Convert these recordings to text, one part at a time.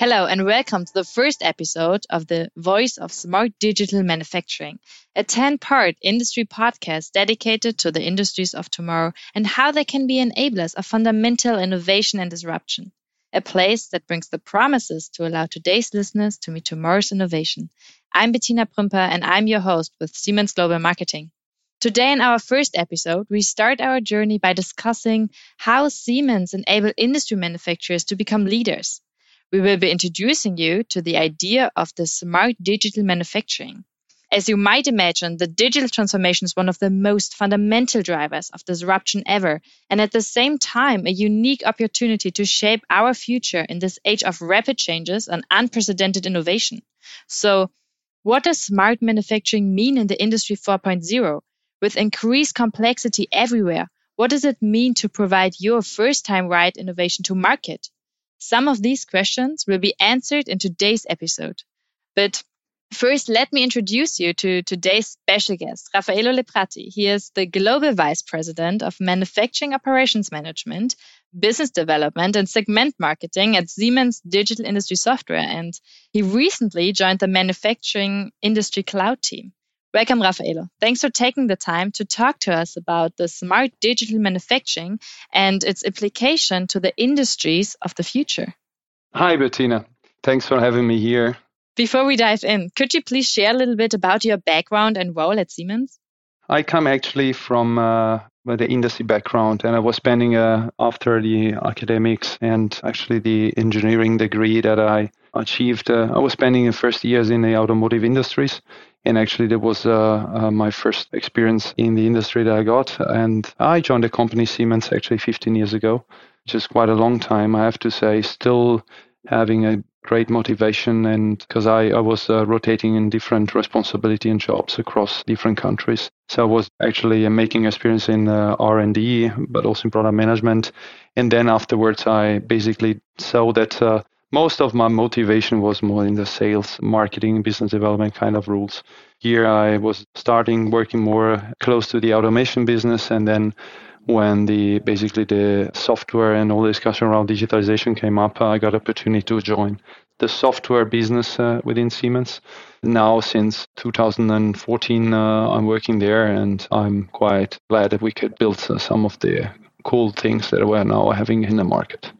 Hello, and welcome to the first episode of the Voice of Smart Digital Manufacturing, a 10 part industry podcast dedicated to the industries of tomorrow and how they can be enablers of fundamental innovation and disruption. A place that brings the promises to allow today's listeners to meet tomorrow's innovation. I'm Bettina Prümper, and I'm your host with Siemens Global Marketing. Today, in our first episode, we start our journey by discussing how Siemens enable industry manufacturers to become leaders we will be introducing you to the idea of the smart digital manufacturing. As you might imagine, the digital transformation is one of the most fundamental drivers of disruption ever, and at the same time, a unique opportunity to shape our future in this age of rapid changes and unprecedented innovation. So, what does smart manufacturing mean in the Industry 4.0? With increased complexity everywhere, what does it mean to provide your first time right innovation to market? Some of these questions will be answered in today's episode. But first, let me introduce you to today's special guest, Raffaello Lepratti. He is the Global Vice President of Manufacturing Operations Management, Business Development, and Segment Marketing at Siemens Digital Industry Software. And he recently joined the Manufacturing Industry Cloud team. Welcome, Raffaello. Thanks for taking the time to talk to us about the smart digital manufacturing and its application to the industries of the future. Hi, Bettina. Thanks for having me here. Before we dive in, could you please share a little bit about your background and role at Siemens? I come actually from uh, the industry background, and I was spending uh, after the academics and actually the engineering degree that I achieved. Uh, I was spending the first years in the automotive industries, and actually, that was uh, uh, my first experience in the industry that I got. And I joined the company Siemens actually 15 years ago, which is quite a long time, I have to say. Still having a great motivation and because I, I was uh, rotating in different responsibility and jobs across different countries so i was actually uh, making experience in uh, r&d but also in product management and then afterwards i basically saw that most of my motivation was more in the sales, marketing, business development kind of rules. Here I was starting working more close to the automation business and then when the basically the software and all the discussion around digitalization came up, I got opportunity to join the software business uh, within Siemens. Now, since 2014, uh, I'm working there, and I'm quite glad that we could build uh, some of the cool things that we're now having in the market.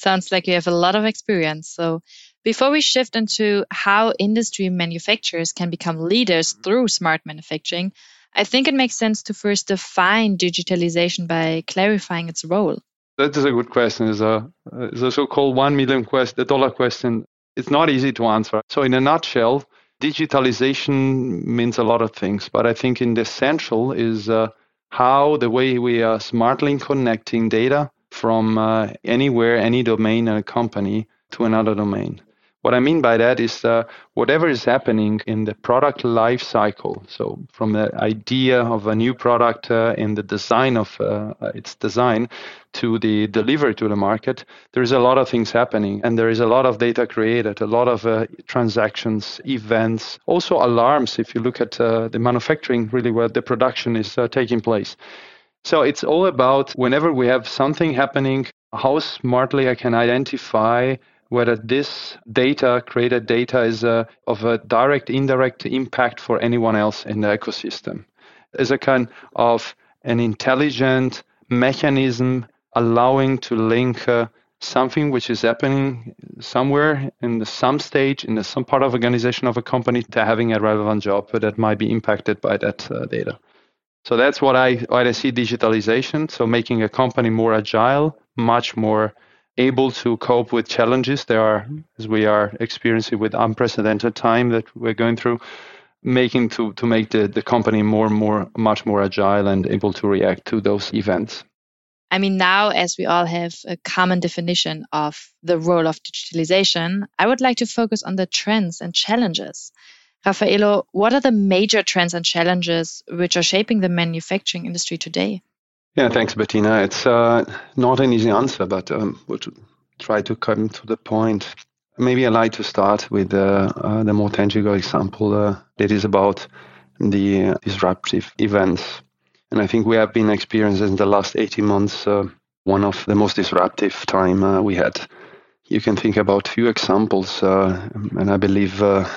Sounds like you have a lot of experience. So, before we shift into how industry manufacturers can become leaders through smart manufacturing, I think it makes sense to first define digitalization by clarifying its role. That is a good question. It's a, it's a so-called one million question, dollar question. It's not easy to answer. So, in a nutshell, digitalization means a lot of things, but I think in the essential is uh, how the way we are smartly connecting data from uh, anywhere, any domain in a company to another domain. What I mean by that is uh, whatever is happening in the product life cycle. So, from the idea of a new product uh, in the design of uh, its design to the delivery to the market, there is a lot of things happening, and there is a lot of data created, a lot of uh, transactions, events, also alarms. If you look at uh, the manufacturing, really where the production is uh, taking place. So it's all about whenever we have something happening, how smartly I can identify whether this data, created data, is a, of a direct, indirect impact for anyone else in the ecosystem. As a kind of an intelligent mechanism allowing to link uh, something which is happening somewhere in the, some stage in the, some part of organization of a company to having a relevant job that might be impacted by that uh, data. So that's what I what I see digitalization. So making a company more agile, much more able to cope with challenges there are as we are experiencing with unprecedented time that we're going through making to to make the, the company more and more much more agile and able to react to those events i mean now as we all have a common definition of the role of digitalization i would like to focus on the trends and challenges Raffaello, what are the major trends and challenges which are shaping the manufacturing industry today? Yeah, thanks, Bettina. It's uh, not an easy answer, but um, we'll try to come to the point. Maybe I'd like to start with uh, uh, the more tangible example uh, that is about the uh, disruptive events. And I think we have been experiencing in the last 18 months uh, one of the most disruptive time we had you can think about few examples, uh, and I believe uh,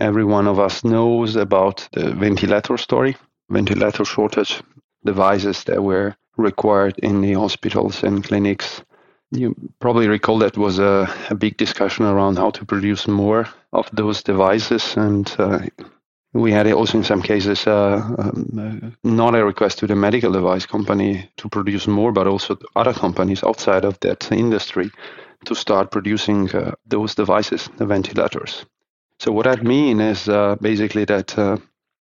every one of us knows about the ventilator story, ventilator shortage, devices that were required in the hospitals and clinics. You probably recall that was a, a big discussion around how to produce more of those devices, and uh, we had also in some cases uh, um, not a request to the medical device company to produce more, but also other companies outside of that industry to start producing uh, those devices, the ventilators. So what that means is uh, basically that uh,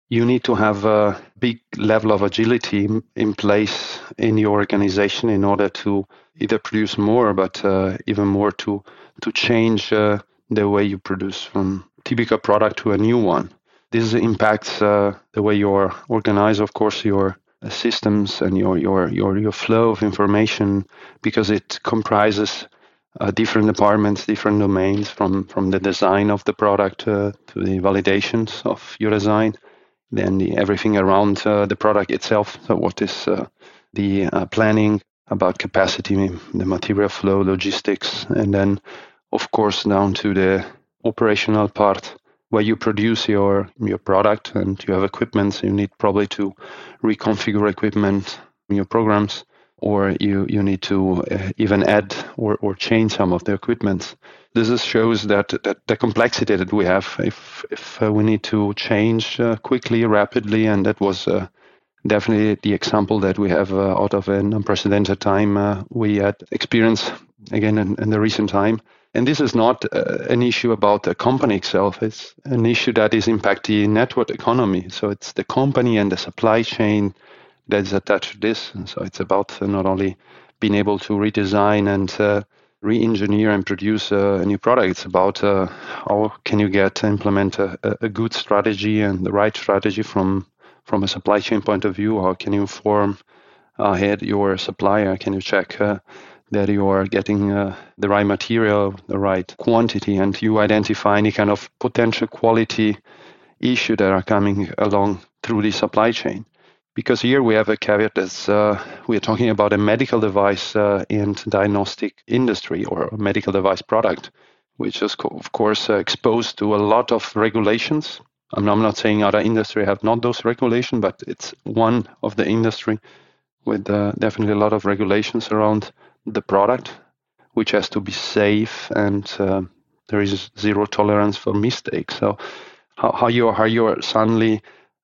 you need to have a big level of agility in place in your organization in order to either produce more, but uh, even more to to change uh, the way you produce from typical product to a new one. This impacts uh, the way you're organized, of course, your systems and your your your your flow of information because it comprises uh, different departments, different domains, from from the design of the product uh, to the validations of your design, then the, everything around uh, the product itself. So what is uh, the uh, planning about capacity, the material flow, logistics, and then of course down to the operational part where you produce your your product and you have equipment. So you need probably to reconfigure equipment your programs or you, you need to uh, even add or, or change some of the equipment. This is, shows that, that the complexity that we have if, if uh, we need to change uh, quickly, rapidly, and that was uh, definitely the example that we have uh, out of an unprecedented time uh, we had experienced again in, in, the recent time. And this is not an issue about the company itself. It's an issue that is impacting network economy. So it's the company and the supply chain that is attached to this. And so it's about uh, not only being able to redesign and uh, re-engineer and produce uh, a new product. It's about uh, how can you get implement a, a, good strategy and the right strategy from from a supply chain point of view. How can you form ahead your supplier? Can you check uh, that you are getting uh, the right material, the right quantity, and you identify any kind of potential quality issue that are coming along through the supply chain? Because here we have a caveat that uh, we are talking about a medical device uh, and diagnostic industry or a medical device product, which is of course uh, exposed to a lot of regulations. I'm not saying other industry have not those regulations, but it's one of the industry with uh, definitely a lot of regulations around the product, which has to be safe and uh, there is zero tolerance for mistakes. So how, how you are how you are suddenly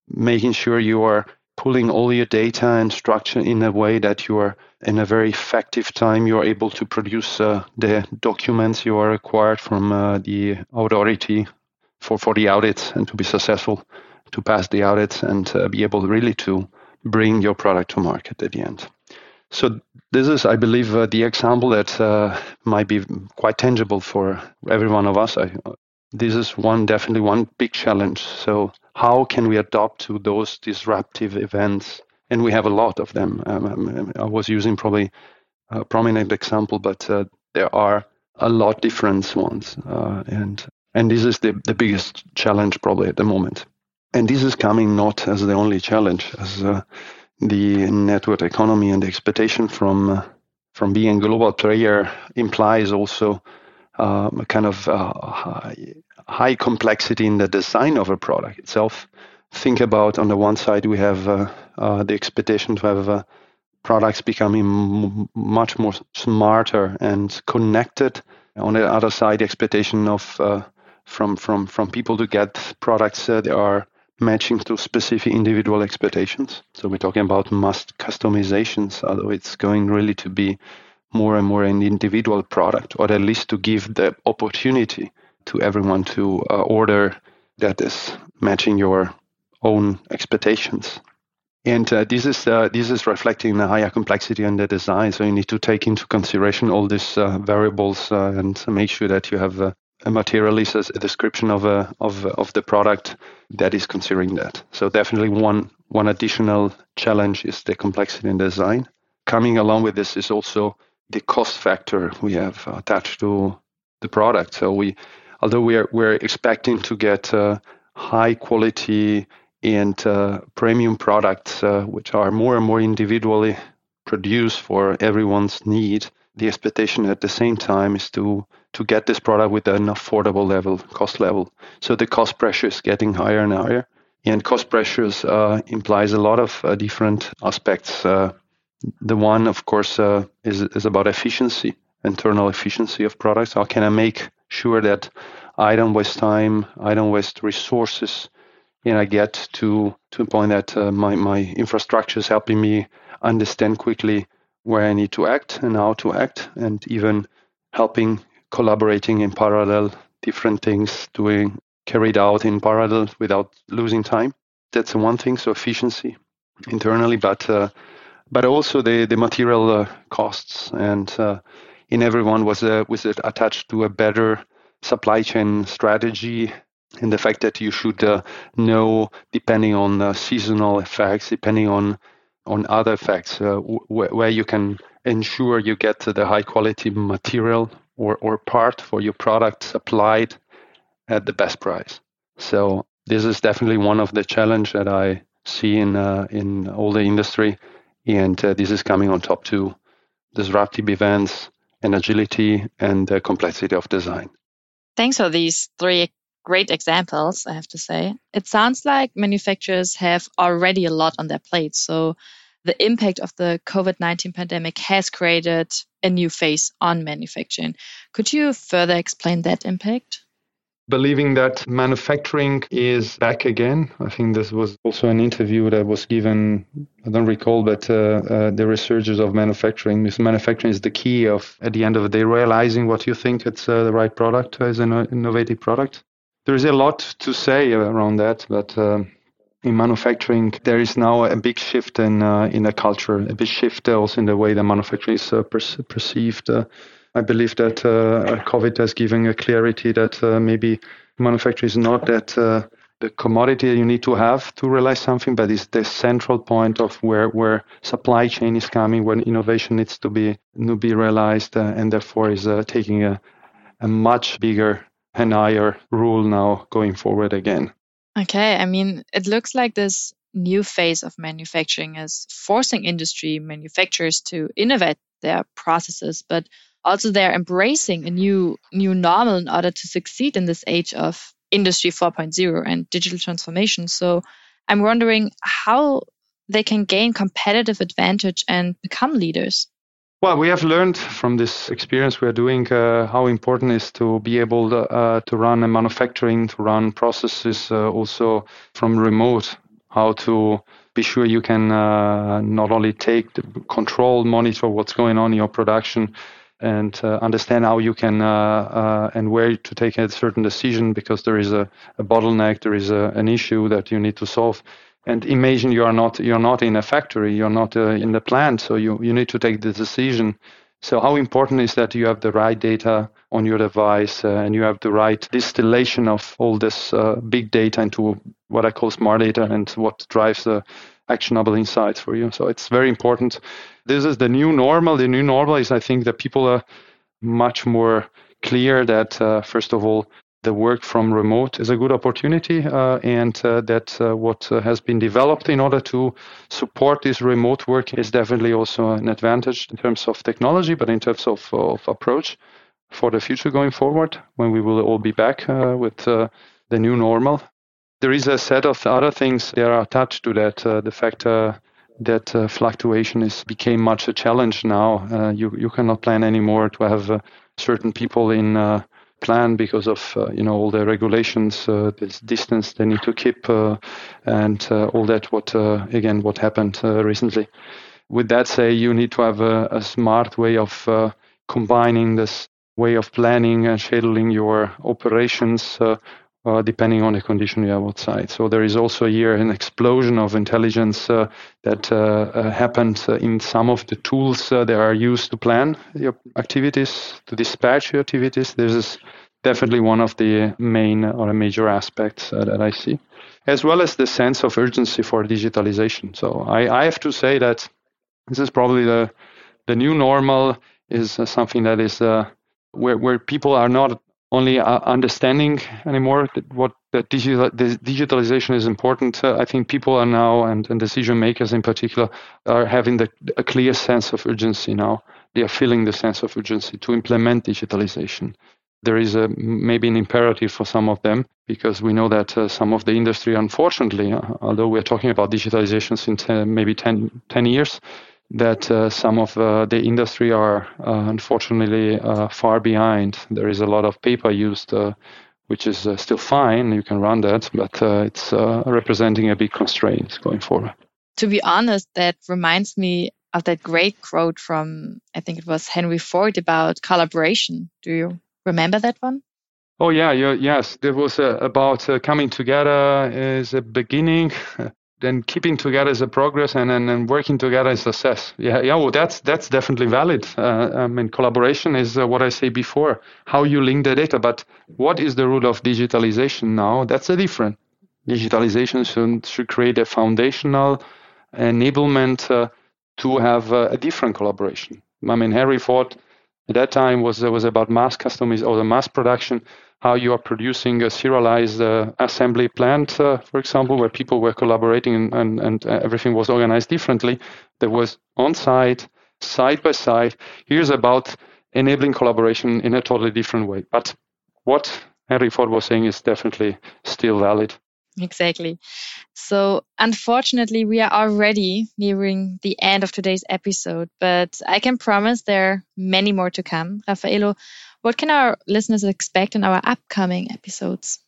making sure you are pulling all your data and structure in a way that you are in a very effective time you are able to produce uh, the documents you are required from uh, the authority for, for the audits and to be successful to pass the audits and uh, be able really to bring your product to market at the end. So this is, I believe, uh, the example that uh, might be quite tangible for every one of us. I, this is one definitely one big challenge. So how can we adapt to those disruptive events? And we have a lot of them. Um, um, um, I was using probably a prominent example, but uh, there are a lot different ones, uh, and and this is the, the biggest challenge probably at the moment. And this is coming not as the only challenge, as uh, the network economy and the expectation from uh, from being a global player implies also um, a kind of uh, high, complexity in the design of a product itself. Think about on the one side we have uh, uh, the expectation to have uh, products becoming m- much more smarter and connected. On the other side, the expectation of uh, from from from people to get products that are matching to specific individual expectations. So we're talking about mass customizations, although it's going really to be more and more an individual product, or at least to give the opportunity to everyone to uh, order that is matching your own expectations. And uh, this is uh, this is reflecting the higher complexity in the design. So you need to take into consideration all these uh, variables uh, and make sure that you have a, a material a description of a of of the product that is considering that. So definitely one one additional challenge is the complexity in design. Coming along with this is also the cost factor we have attached to the product. So we, although we are we're expecting to get uh, high quality and uh, premium products, uh, which are more and more individually produced for everyone's need, the expectation at the same time is to to get this product with an affordable level, cost level. So the cost pressure is getting higher and higher. And cost pressures uh, implies a lot of uh, different aspects. Uh, the one, of course, is, is about efficiency, internal efficiency of products. How can I make sure that I don't waste time, I don't waste resources, and I get to, to a point that uh, my, my infrastructure is helping me understand quickly where I need to act and how to act, and even helping collaborating in parallel, different things doing carried out in parallel without losing time. That's one thing. So efficiency internally, but uh, but also the the material uh, costs and uh, in everyone was uh, was attached to a better supply chain strategy and the fact that you should uh, know depending on uh, seasonal effects, depending on on other effects, w- where you can ensure you get the high quality material or, or part for your product supplied at the best price. So this is definitely one of the challenge that I see in uh, in all the industry, and uh, this is coming on top to disruptive events and agility and the complexity of design. Thanks for these three great examples. I have to say, it sounds like manufacturers have already a lot on their plate. So the impact of the COVID 19 pandemic has created a new phase on manufacturing. Could you further explain that impact? Believing that manufacturing is back again. I think this was also an interview that was given, I don't recall, but uh, uh, the researchers of manufacturing. This manufacturing is the key of, at the end of the day, realizing what you think it's uh, the right product as an innovative product. There is a lot to say around that, but um, in manufacturing, there is now a big shift in uh, in the culture, a big shift also in the way the manufacturing is uh, per- perceived. Uh, I believe that uh, COVID has given a clarity that uh, maybe manufacturing is not that uh, the commodity you need to have to realize something, but it's the central point of where where supply chain is coming, when innovation needs to be to be realized, and therefore is taking a a much bigger and higher rule now going forward again. Okay, I mean, it looks like this new phase of manufacturing is forcing industry manufacturers to innovate their processes, but also they're embracing a new new normal in order to succeed in this age of industry 4.0 and digital transformation. So I'm wondering how they can gain competitive advantage and become leaders. Well, we have learned from this experience we are doing uh, how important it is to be able to, uh, to run a manufacturing, to run processes uh, also from remote, how to be sure you can uh, not only take the control, monitor what's going on in your production, and uh, understand how you can uh, and where to take a certain decision because there is a, a bottleneck, there is a, an issue that you need to solve. And imagine you are not you're not in a factory you're not uh, in the plant so you, you need to take the decision. So how important is that you have the right data on your device uh, and you have the right distillation of all this uh, big data into what i call smart data and what drives the actionable insights for you. So it's very important. This is the new normal. The new normal is i think that people are much more clear that uh, first of all the work from remote is a good opportunity, uh, and uh, that uh, what uh, has been developed in order to support this remote work is definitely also an advantage in terms of technology, but in terms of, of approach for the future going forward, when we will all be back uh, with the new normal. There is a set of other things that are attached to that. the fact that fluctuation is became much a challenge now. you you cannot plan anymore to have certain people in plan because of uh, you know all the regulations, uh, this distance they need to keep, uh, and uh, all that. What uh, again? What happened uh, recently? With that, say you need to have a, a smart way of combining this way of planning and scheduling your operations. Depending on the condition you have outside. So there is also here an explosion of intelligence that happened in some of the tools that are used to plan your activities, to dispatch your activities. This is definitely one of the main or a major aspects uh, that I see, as well as the sense of urgency for digitalization. So I, I have to say that this is probably the the new normal is uh, something that is uh, where where people are not only uh, understanding anymore that what the, digital, digitalization is important. Uh, I think people are now, and, and decision makers in particular, are having the, a clear sense of urgency now. They are feeling the sense of urgency to implement digitalization there is a maybe an imperative for some of them because we know that uh, some of the industry, unfortunately, uh, although we're talking about digitalization since uh, maybe 10, 10, years, that uh, some of uh, the industry are uh, unfortunately far behind. There is a lot of paper used, which is still fine. You can run that, but it's representing a big constraint going forward. To be honest, that reminds me of that great quote from I think it was Henry Ford about collaboration. Do you remember that one? Oh yeah, yeah yes. It was uh, about uh, coming together as a beginning, then keeping together as a progress, and then working together as success. Yeah, yeah. Well, that's that's definitely valid. Uh, I mean, collaboration is uh, what I say before. How you link the data, but what is the rule of digitalization now? That's a different. Digitalization should, should create a foundational enablement uh, to have uh, a different collaboration. I mean, Henry Ford at that time was was about mass customization or the mass production, how you are producing a serialized uh, assembly plant, uh, for example, where people were collaborating and, and, and everything was organized differently. There was on site, side by side. Here's about enabling collaboration in a totally different way. But what Henry Ford was saying is definitely still valid. Exactly. So, unfortunately, we are already nearing the end of today's episode, but I can promise there are many more to come. Raffaello, what can our listeners expect in our upcoming episodes?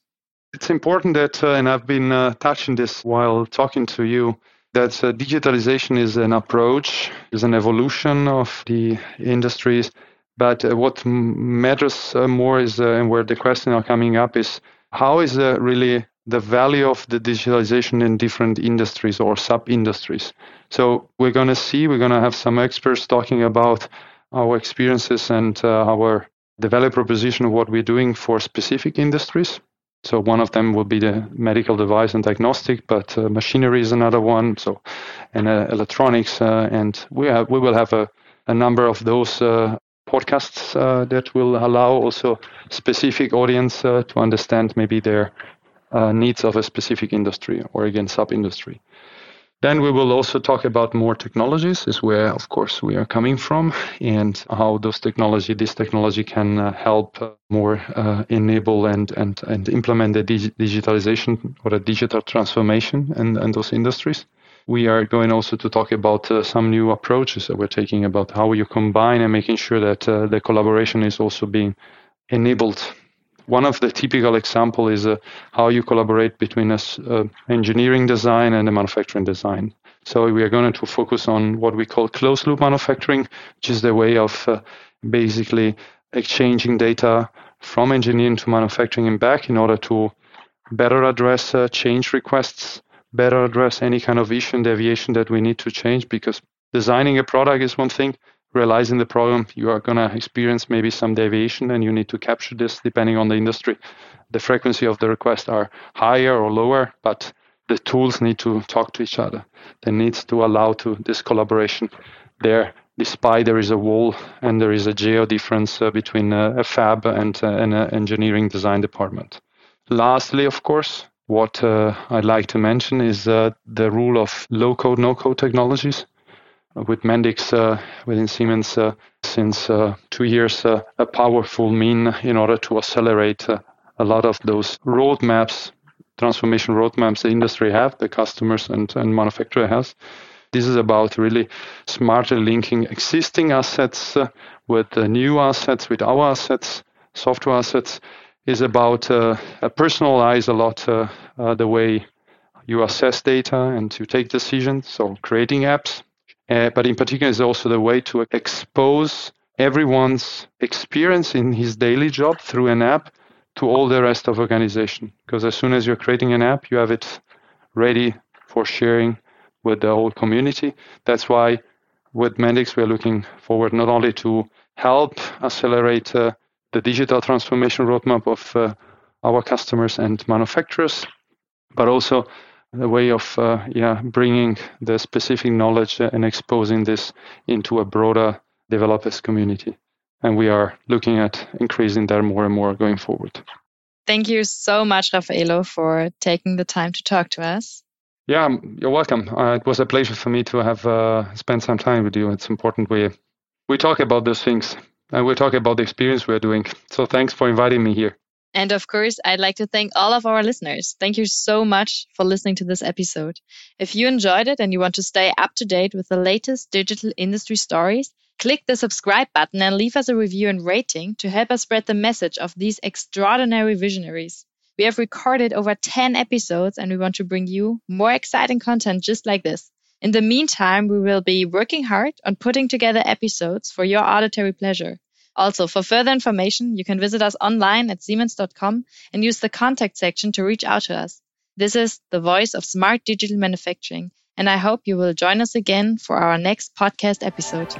It's important that, uh, and I've been uh, touching this while talking to you, that uh, digitalization is an approach, is an evolution of the industries. But uh, what matters uh, more is, uh, and where the questions are coming up, is how is really the value of the digitalization in different industries or sub industries. So we're going to see, we're going to have some experts talking about our experiences and uh, our the value proposition of what we're doing for specific industries. So one of them will be the medical device and diagnostic, but uh, machinery is another one. So and uh, electronics, uh, and we have we will have a, a number of those uh, podcasts uh, that will allow also specific audience to understand maybe their uh, needs of a specific industry or again sub-industry. Then we will also talk about more technologies, is where, of course, we are coming from, and how those technology, this technology can uh, help uh, more uh, enable and, and, and implement the dig- digitalization or the digital transformation in, in those industries. We are going also to talk about uh, some new approaches that we're taking about how you combine and making sure that uh, the collaboration is also being enabled one of the typical example is uh, how you collaborate between a uh, engineering design and a manufacturing design. So we are going to focus on what we call closed loop manufacturing, which is the way of uh, basically exchanging data from engineering to manufacturing and back in order to better address uh, change requests, better address any kind of issue and deviation that we need to change because designing a product is one thing, realizing the problem, you are going to experience maybe some deviation and you need to capture this depending on the industry. The frequency of the requests are higher or lower, but the tools need to talk to each other. They need to allow to this collaboration there, despite there is a wall and there is a geo difference uh, between uh, a fab and, uh, an engineering design department. Lastly, of course, what uh, I'd like to mention is uh, the rule of low code, no code technologies with Mendix uh, within Siemens uh, since uh, two years a powerful mean in order to accelerate a lot of those roadmaps, transformation roadmaps the industry have, the customers and, and manufacturer has. This is about really smartly linking existing assets uh, with uh, new assets, with our assets, software assets. Is about uh, personalize a lot the way you assess data and to take decisions. So creating apps uh, but in particular, is also the way to expose everyone's experience in his daily job through an app to all the rest of organization. Because as soon as you're creating an app, you have it ready for sharing with the whole community. That's why with Mendix, we're looking forward not only to help accelerate uh, the digital transformation roadmap of uh, our customers and manufacturers, but also a way of uh, yeah bringing the specific knowledge and exposing this into a broader developers community. And we are looking at increasing that more and more going forward. Thank you so much raffaello for taking the time to talk to us. Yeah you're welcome. Uh, it was a pleasure for me to have uh, spent some time with you. It's important we we talk about those things. And we talk about the experience we're doing. So thanks for inviting me here. And of course, I'd like to thank all of our listeners. Thank you so much for listening to this episode. If you enjoyed it and you want to stay up to date with the latest digital industry stories, click the subscribe button and leave us a review and rating to help us spread the message of these extraordinary visionaries. We have recorded over 10 episodes and we want to bring you more exciting content just like this. In the meantime, we will be working hard on putting together episodes for your auditory pleasure. Also, for further information, you can visit us online at siemens.com and use the contact section to reach out to us. This is the voice of smart digital manufacturing, and I hope you will join us again for our next podcast episode.